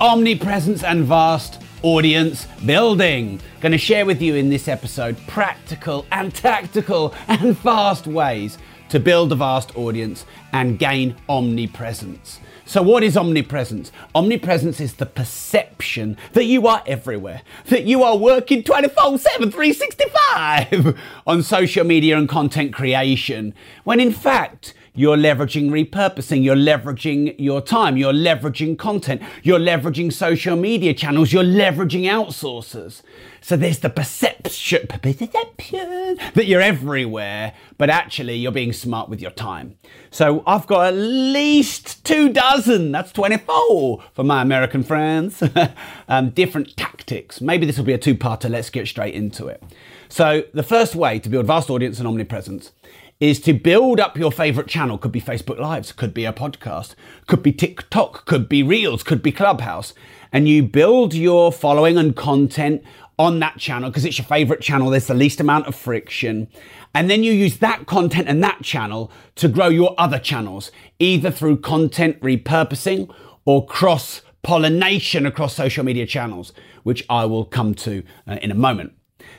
omnipresence and vast audience building. Going to share with you in this episode practical and tactical and fast ways to build a vast audience and gain omnipresence. So, what is omnipresence? Omnipresence is the perception that you are everywhere, that you are working 24 7, 365 on social media and content creation, when in fact, you're leveraging repurposing, you're leveraging your time, you're leveraging content, you're leveraging social media channels, you're leveraging outsourcers. So there's the perception, that you're everywhere, but actually you're being smart with your time. So I've got at least two dozen, that's 24 for my American friends, um, different tactics. Maybe this will be a two parter, let's get straight into it. So the first way to build vast audience and omnipresence is to build up your favorite channel. Could be Facebook Lives, could be a podcast, could be TikTok, could be Reels, could be Clubhouse. And you build your following and content on that channel because it's your favorite channel. There's the least amount of friction. And then you use that content and that channel to grow your other channels, either through content repurposing or cross pollination across social media channels, which I will come to uh, in a moment.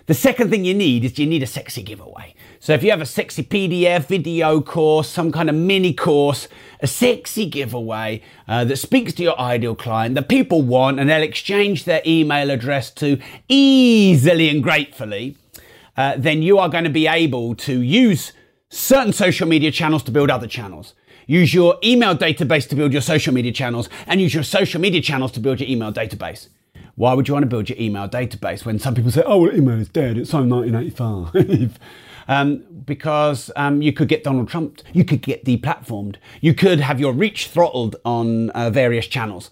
The second thing you need is you need a sexy giveaway. So if you have a sexy PDF, video course, some kind of mini course, a sexy giveaway uh, that speaks to your ideal client that people want and they'll exchange their email address to easily and gratefully, uh, then you are going to be able to use certain social media channels to build other channels. Use your email database to build your social media channels and use your social media channels to build your email database. Why would you want to build your email database when some people say, oh, well, email is dead, it's on 1985? um, because um, you could get Donald Trump, you could get deplatformed, you could have your reach throttled on uh, various channels.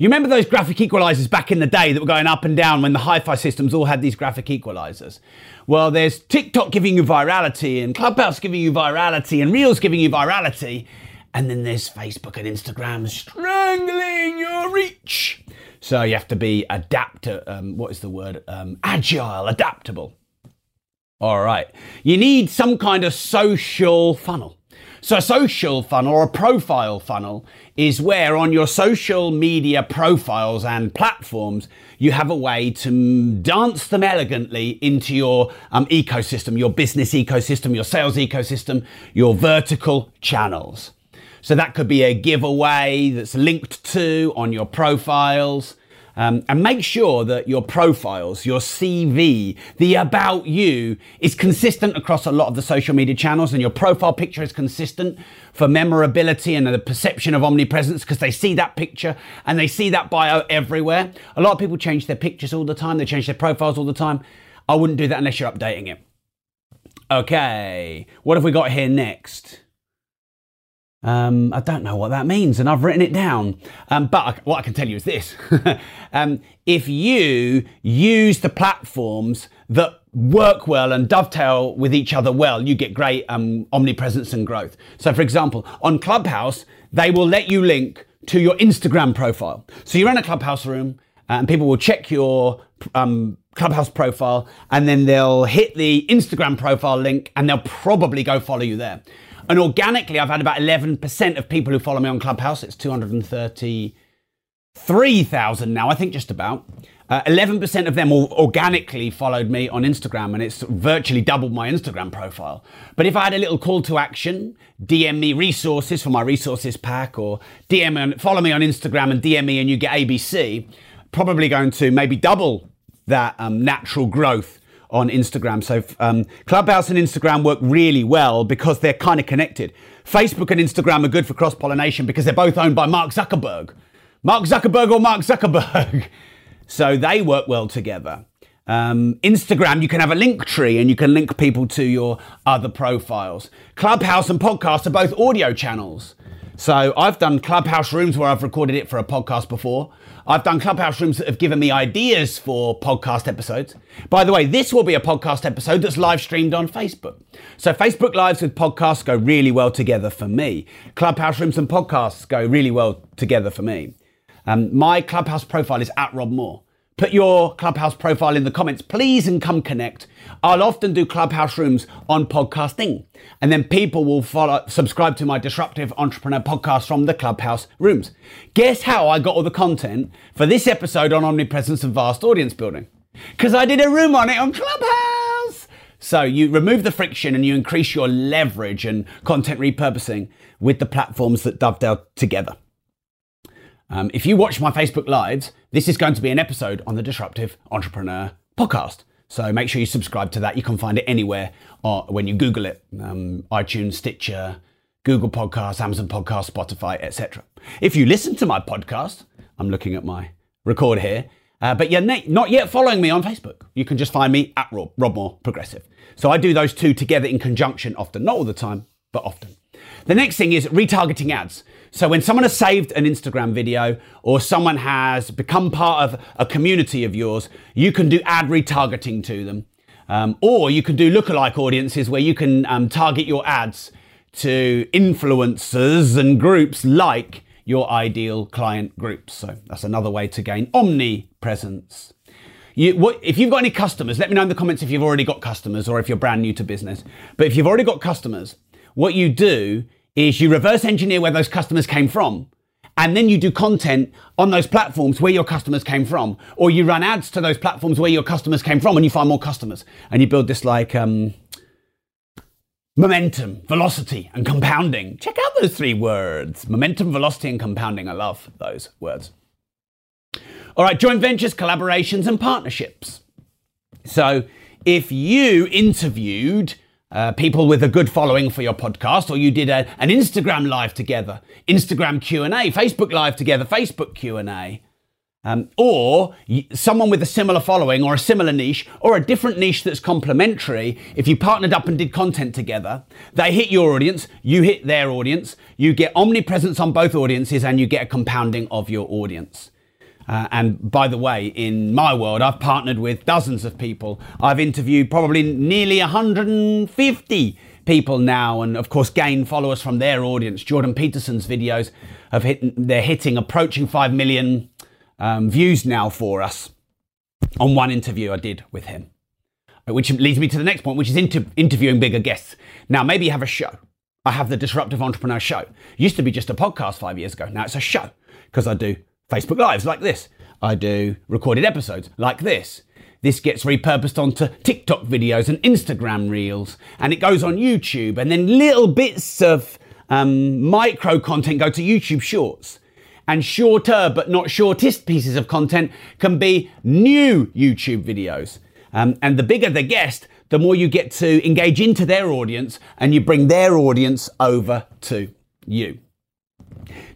You remember those graphic equalizers back in the day that were going up and down when the hi fi systems all had these graphic equalizers? Well, there's TikTok giving you virality, and Clubhouse giving you virality, and Reels giving you virality, and then there's Facebook and Instagram strangling your reach. So you have to be adapt. Um, what is the word? Um, agile, adaptable. All right. You need some kind of social funnel. So a social funnel or a profile funnel is where on your social media profiles and platforms, you have a way to dance them elegantly into your um, ecosystem, your business ecosystem, your sales ecosystem, your vertical channels. So that could be a giveaway that's linked to on your profiles. Um, and make sure that your profiles, your CV, the about you is consistent across a lot of the social media channels and your profile picture is consistent for memorability and the perception of omnipresence because they see that picture and they see that bio everywhere. A lot of people change their pictures all the time, they change their profiles all the time. I wouldn't do that unless you're updating it. Okay, what have we got here next? Um, I don't know what that means, and I've written it down. Um, but what I can tell you is this um, if you use the platforms that work well and dovetail with each other well, you get great um, omnipresence and growth. So, for example, on Clubhouse, they will let you link to your Instagram profile. So, you're in a Clubhouse room, uh, and people will check your um, Clubhouse profile, and then they'll hit the Instagram profile link, and they'll probably go follow you there. And organically, I've had about 11% of people who follow me on Clubhouse. It's 233,000 now, I think just about. Uh, 11% of them all organically followed me on Instagram, and it's virtually doubled my Instagram profile. But if I had a little call to action, DM me resources for my resources pack, or DM and follow me on Instagram and DM me, and you get ABC, probably going to maybe double that um, natural growth on Instagram. So um, Clubhouse and Instagram work really well because they're kind of connected. Facebook and Instagram are good for cross pollination because they're both owned by Mark Zuckerberg. Mark Zuckerberg or Mark Zuckerberg. so they work well together. Um, Instagram, you can have a link tree and you can link people to your other profiles. Clubhouse and podcasts are both audio channels. So I've done Clubhouse rooms where I've recorded it for a podcast before. I've done Clubhouse rooms that have given me ideas for podcast episodes. By the way, this will be a podcast episode that's live streamed on Facebook. So Facebook Lives with podcasts go really well together for me. Clubhouse rooms and podcasts go really well together for me. Um, my Clubhouse profile is at Rob Moore. put your Clubhouse profile in the comments, please, and come connect. I'll often do Clubhouse rooms on podcasting, and then people will follow, subscribe to my Disruptive Entrepreneur podcast from the Clubhouse rooms. Guess how I got all the content for this episode on omnipresence and vast audience building? Because I did a room on it on Clubhouse. So you remove the friction and you increase your leverage and content repurposing with the platforms that dovetail together. Um, if you watch my Facebook Lives, this is going to be an episode on the Disruptive Entrepreneur podcast. So make sure you subscribe to that. You can find it anywhere or when you Google it um, iTunes, Stitcher, Google Podcasts, Amazon Podcasts, Spotify, etc. If you listen to my podcast, I'm looking at my record here, uh, but you're not yet following me on Facebook. You can just find me at Rob, Rob Moore Progressive. So I do those two together in conjunction often, not all the time, but often. The next thing is retargeting ads. So when someone has saved an Instagram video or someone has become part of a community of yours, you can do ad retargeting to them. Um, or you can do lookalike audiences where you can um, target your ads to influencers and groups like your ideal client groups. So that's another way to gain omnipresence. You, what, if you've got any customers, let me know in the comments if you've already got customers or if you're brand new to business. But if you've already got customers, what you do is you reverse engineer where those customers came from. And then you do content on those platforms where your customers came from, or you run ads to those platforms where your customers came from, and you find more customers, and you build this like um, momentum, velocity, and compounding. Check out those three words: momentum, velocity, and compounding. I love those words. All right, joint ventures, collaborations, and partnerships. So, if you interviewed uh, people with a good following for your podcast, or you did a, an Instagram live together, Instagram Q and A, Facebook live together, Facebook Q and A, um, or someone with a similar following or a similar niche or a different niche that's complementary. If you partnered up and did content together, they hit your audience, you hit their audience, you get omnipresence on both audiences, and you get a compounding of your audience. Uh, and by the way, in my world, I've partnered with dozens of people. I've interviewed probably nearly 150 people now, and of course, gained followers from their audience. Jordan Peterson's videos have hit, they're hitting approaching 5 million um, views now for us on one interview I did with him. Uh, which leads me to the next point, which is inter- interviewing bigger guests. Now, maybe you have a show. I have the Disruptive Entrepreneur Show. It used to be just a podcast five years ago. Now it's a show because I do Facebook Lives like this. I do recorded episodes like this. This gets repurposed onto TikTok videos and Instagram reels, and it goes on YouTube, and then little bits of um, micro content go to YouTube Shorts. And shorter but not shortest pieces of content can be new YouTube videos. Um, and the bigger the guest, the more you get to engage into their audience and you bring their audience over to you.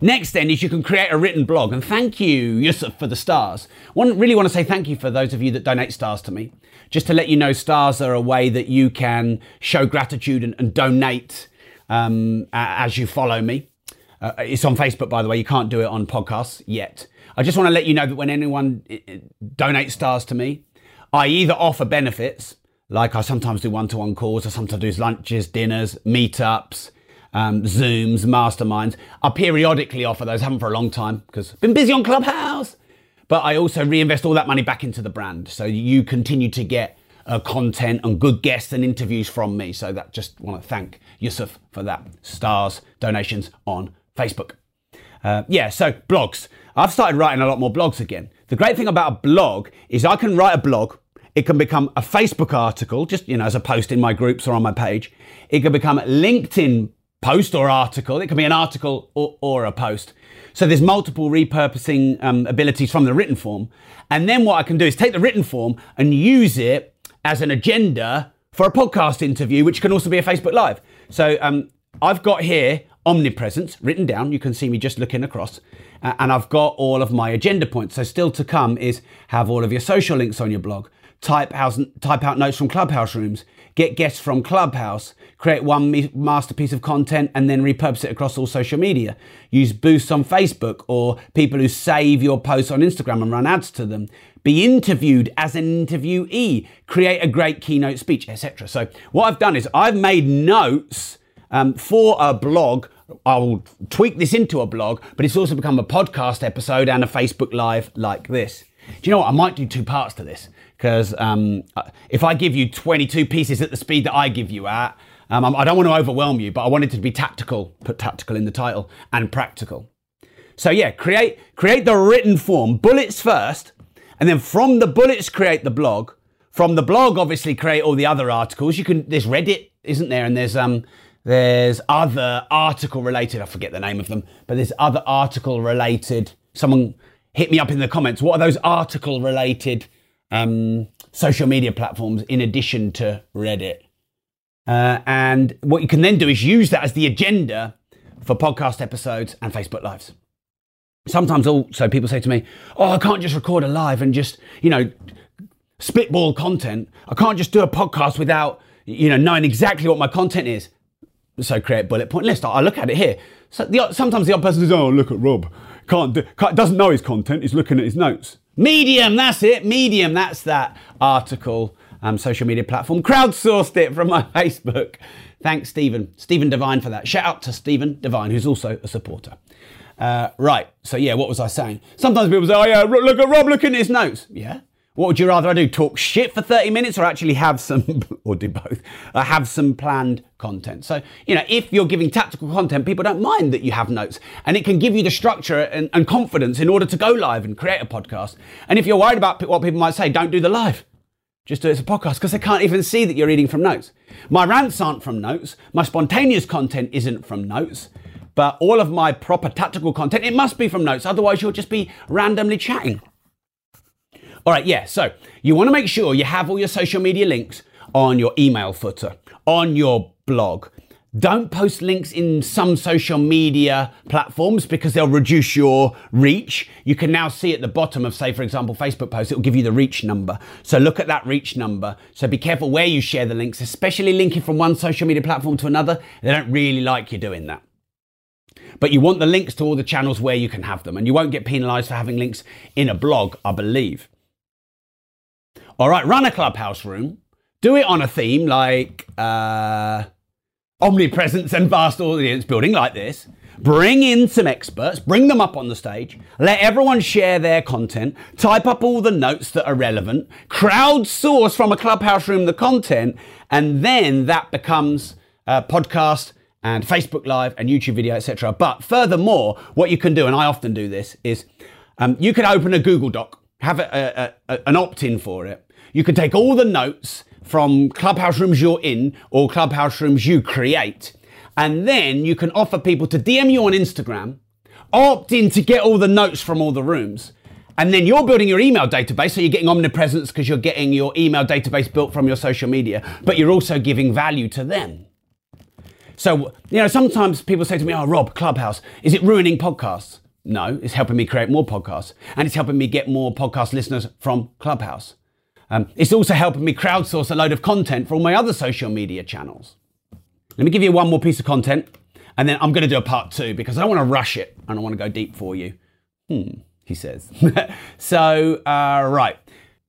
Next, then, is you can create a written blog. And thank you, Yusuf, for the stars. I really want to say thank you for those of you that donate stars to me. Just to let you know, stars are a way that you can show gratitude and, and donate um, as you follow me. Uh, it's on Facebook, by the way. You can't do it on podcasts yet. I just want to let you know that when anyone donates stars to me, I either offer benefits, like I sometimes do one to one calls, I sometimes do lunches, dinners, meetups um, Zooms, masterminds. I periodically offer those, haven't for a long time because I've been busy on Clubhouse. But I also reinvest all that money back into the brand. So you continue to get uh, content and good guests and interviews from me. So that just want to thank Yusuf for that. Stars, donations on Facebook. Uh, yeah, so blogs. I've started writing a lot more blogs again. The great thing about a blog is I can write a blog. It can become a Facebook article, just you know, as a post in my groups or on my page. It can become LinkedIn post or article. It can be an article or, or a post. So there's multiple repurposing um, abilities from the written form. And then what I can do is take the written form and use it as an agenda for a podcast interview, which can also be a Facebook Live. So um, I've got here omnipresence written down. You can see me just looking across. Uh, and I've got all of my agenda points. So still to come is have all of your social links on your blog, type out, type out notes from Clubhouse rooms, get guests from Clubhouse, create one masterpiece of content, and then repurpose it across all social media. Use boosts on Facebook or people who save your posts on Instagram and run ads to them. Be interviewed as an interviewee, create a great keynote speech, etc. So, what I've done is I've made notes um, for a blog. I'll tweak this into a blog, but it's also become a podcast episode and a Facebook Live like this. Do you know what? I might do two parts to this because um, if I give you 22 pieces at the speed that I give you at, um, I don't want to overwhelm you, but I wanted to be tactical, put tactical in the title, and practical. So yeah, create create the written form, bullets first, and then from the bullets create the blog. From the blog, obviously create all the other articles. You can there's Reddit, isn't there? And there's um there's other article related. I forget the name of them, but there's other article related. Someone hit me up in the comments. What are those article related um, social media platforms in addition to Reddit? Uh, and what you can then do is use that as the agenda for podcast episodes and Facebook Lives. Sometimes also people say to me, Oh, I can't just record a live and just, you know, spitball content. I can't just do a podcast without, you know, knowing exactly what my content is. So create bullet point list. I look at it here. So the, sometimes the other person says, Oh, look at Rob. Can't, do, can't doesn't know his content. He's looking at his notes. Medium, that's it. Medium, that's that article um, social media platform. Crowdsourced it from my Facebook. Thanks, Stephen. Stephen Devine for that. Shout out to Stephen Devine, who's also a supporter. Uh, right. So yeah, what was I saying? Sometimes people say, "Oh yeah, look at Rob looking at his notes." Yeah. What would you rather I do? Talk shit for 30 minutes or actually have some, or do both, uh, have some planned content? So, you know, if you're giving tactical content, people don't mind that you have notes and it can give you the structure and, and confidence in order to go live and create a podcast. And if you're worried about what people might say, don't do the live. Just do it as a podcast because they can't even see that you're reading from notes. My rants aren't from notes. My spontaneous content isn't from notes. But all of my proper tactical content, it must be from notes. Otherwise, you'll just be randomly chatting. All right, yeah. So you want to make sure you have all your social media links on your email footer, on your blog, don't post links in some social media platforms because they'll reduce your reach. You can now see at the bottom of, say, for example, Facebook posts, it'll give you the reach number. So look at that reach number. So be careful where you share the links, especially linking from one social media platform to another. They don't really like you doing that. But you want the links to all the channels where you can have them, and you won't get penalized for having links in a blog, I believe. All right, run a clubhouse room. Do it on a theme like. Uh, omnipresence and vast audience building like this. Bring in some experts, bring them up on the stage, let everyone share their content, type up all the notes that are relevant, crowdsource from a clubhouse room the content, and then that becomes a podcast and Facebook Live and YouTube video, etc. But furthermore, what you can do, and I often do this, is um, you can open a Google Doc, have a, a, a, an opt in for it. You can take all the notes from clubhouse rooms you're in or clubhouse rooms you create. And then you can offer people to DM you on Instagram, opt in to get all the notes from all the rooms. And then you're building your email database, so you're getting omnipresence because you're getting your email database built from your social media, but you're also giving value to them. So, you know, sometimes people say to me, Oh, Rob, Clubhouse, is it ruining podcasts? No, it's helping me create more podcasts and it's helping me get more podcast listeners from Clubhouse. Um, it's also helping me crowdsource a load of content for all my other social media channels. Let me give you one more piece of content, and then I'm going to do a part two because I don't want to rush it and I want to go deep for you. Hmm, he says. so, uh, right.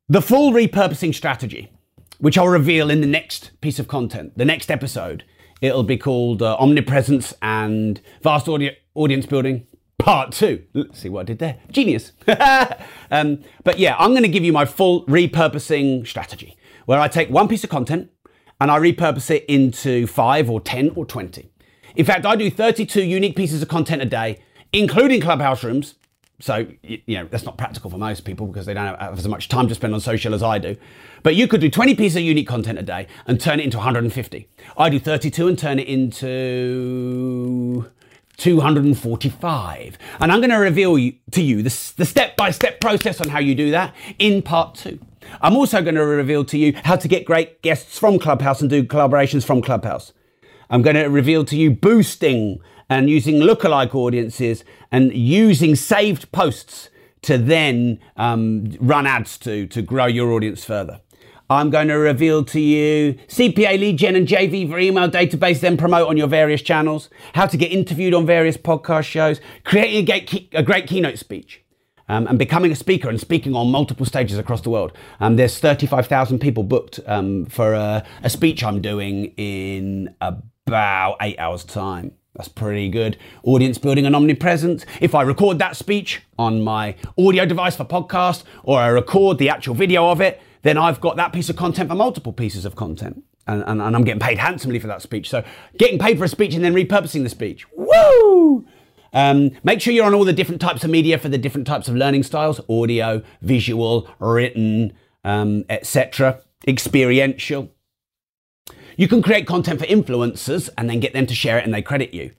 The full repurposing strategy, which I'll reveal in the next piece of content, the next episode. It'll be called uh, Omnipresence and Vast audi- Audience Building part two. Let's see what I did there. Genius. um, but yeah, I'm going to give you my full repurposing strategy where I take one piece of content and I repurpose it into five or 10 or 20. In fact, I do 32 unique pieces of content a day, including clubhouse rooms. So, you know, that's not practical for most people because they don't have as much time to spend on social as I do. But you could do 20 pieces of unique content a day and turn it into 150. I do 32 and turn it into 245. And I'm going to reveal to you the step by step process on how you do that in part two. I'm also going to reveal to you how to get great guests from Clubhouse and do collaborations from Clubhouse. I'm going to reveal to you boosting and using lookalike audiences and using saved posts to then um, run ads to to grow your audience further. I'm going to reveal to you CPA lead gen and JV for email database, then promote on your various channels, how to get interviewed on various podcast shows, creating a, a great keynote speech. Um, and becoming a speaker and speaking on multiple stages across the world. Um, there's 35,000 people booked um, for a, a, speech I'm doing in about eight hours' time. That's pretty good. Audience building and omnipresence. If I record that speech on my audio device for podcast or I record the actual video of it, then I've got that piece of content for multiple pieces of content. And, and, and I'm getting paid handsomely for that speech. So getting paid for a speech and then repurposing the speech. Woo! Um, make sure you're on all the different types of media for the different types of learning styles audio, visual, written, um, etc., experiential. You can create content for influencers and then get them to share it and they credit you.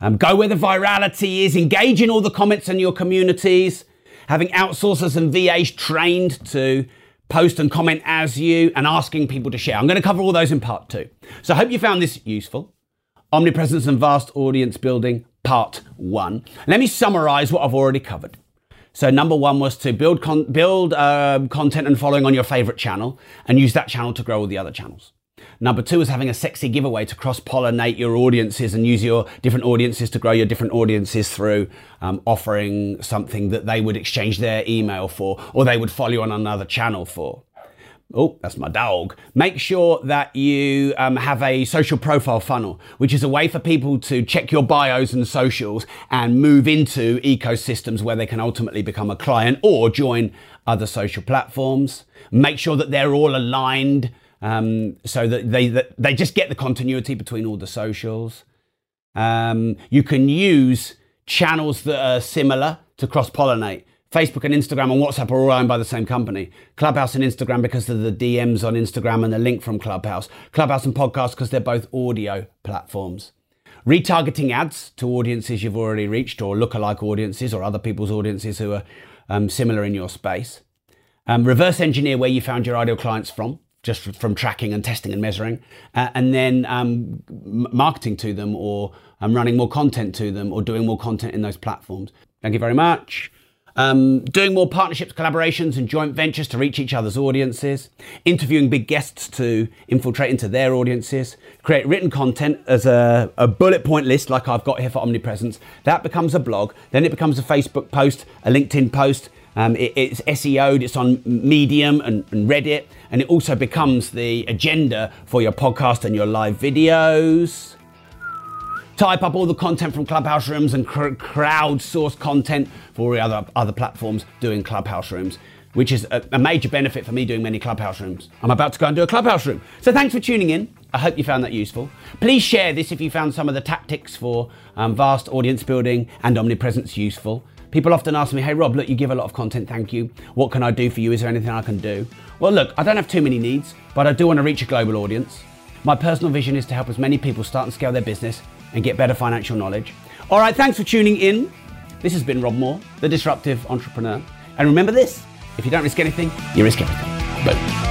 Um, go where the virality is, engage in all the comments in your communities, having outsourcers and VAs trained to post and comment as you, and asking people to share. I'm going to cover all those in part two. So I hope you found this useful. Omnipresence and vast audience building, part one. Let me summarize what I've already covered. So number one was to build con- build uh, content and following on your favorite channel, and use that channel to grow all the other channels. Number two is having a sexy giveaway to cross pollinate your audiences and use your different audiences to grow your different audiences through um, offering something that they would exchange their email for or they would follow you on another channel for. Oh, that's my dog. Make sure that you um, have a social profile funnel, which is a way for people to check your bios and socials and move into ecosystems where they can ultimately become a client or join other social platforms. Make sure that they're all aligned um, so that they that they just get the continuity between all the socials. Um, you can use channels that are similar to cross pollinate. Facebook and Instagram and WhatsApp are all owned by the same company. Clubhouse and Instagram because of the DMs on Instagram and the link from Clubhouse. Clubhouse and podcast because they're both audio platforms. Retargeting ads to audiences you've already reached or lookalike audiences or other people's audiences who are um, similar in your space. Um, reverse engineer where you found your ideal clients from just from tracking and testing and measuring, uh, and then um, marketing to them or um, running more content to them or doing more content in those platforms. Thank you very much. Um, doing more partnerships, collaborations, and joint ventures to reach each other's audiences, interviewing big guests to infiltrate into their audiences, create written content as a, a, bullet point list, like I've got here for Omnipresence. That becomes a blog, then it becomes a Facebook post, a LinkedIn post, um, it, it's SEO'd, it's on Medium and, and, Reddit, and it also becomes the agenda for your podcast and your live videos. Type up all the content from Clubhouse Rooms and cr- crowdsource content for all other, other platforms doing Clubhouse Rooms, which is a, a major benefit for me doing many Clubhouse Rooms. I'm about to go and do a Clubhouse Room. So thanks for tuning in. I hope you found that useful. Please share this if you found some of the tactics for um, vast audience building and omnipresence useful. People often ask me, hey Rob, look, you give a lot of content, thank you. What can I do for you? Is there anything I can do? Well, look, I don't have too many needs, but I do want to reach a global audience. My personal vision is to help as many people start and scale their business and get better financial knowledge. All right, thanks for tuning in. This has been Rob Moore, the disruptive entrepreneur. And remember this if you don't risk anything, you risk everything. Boom.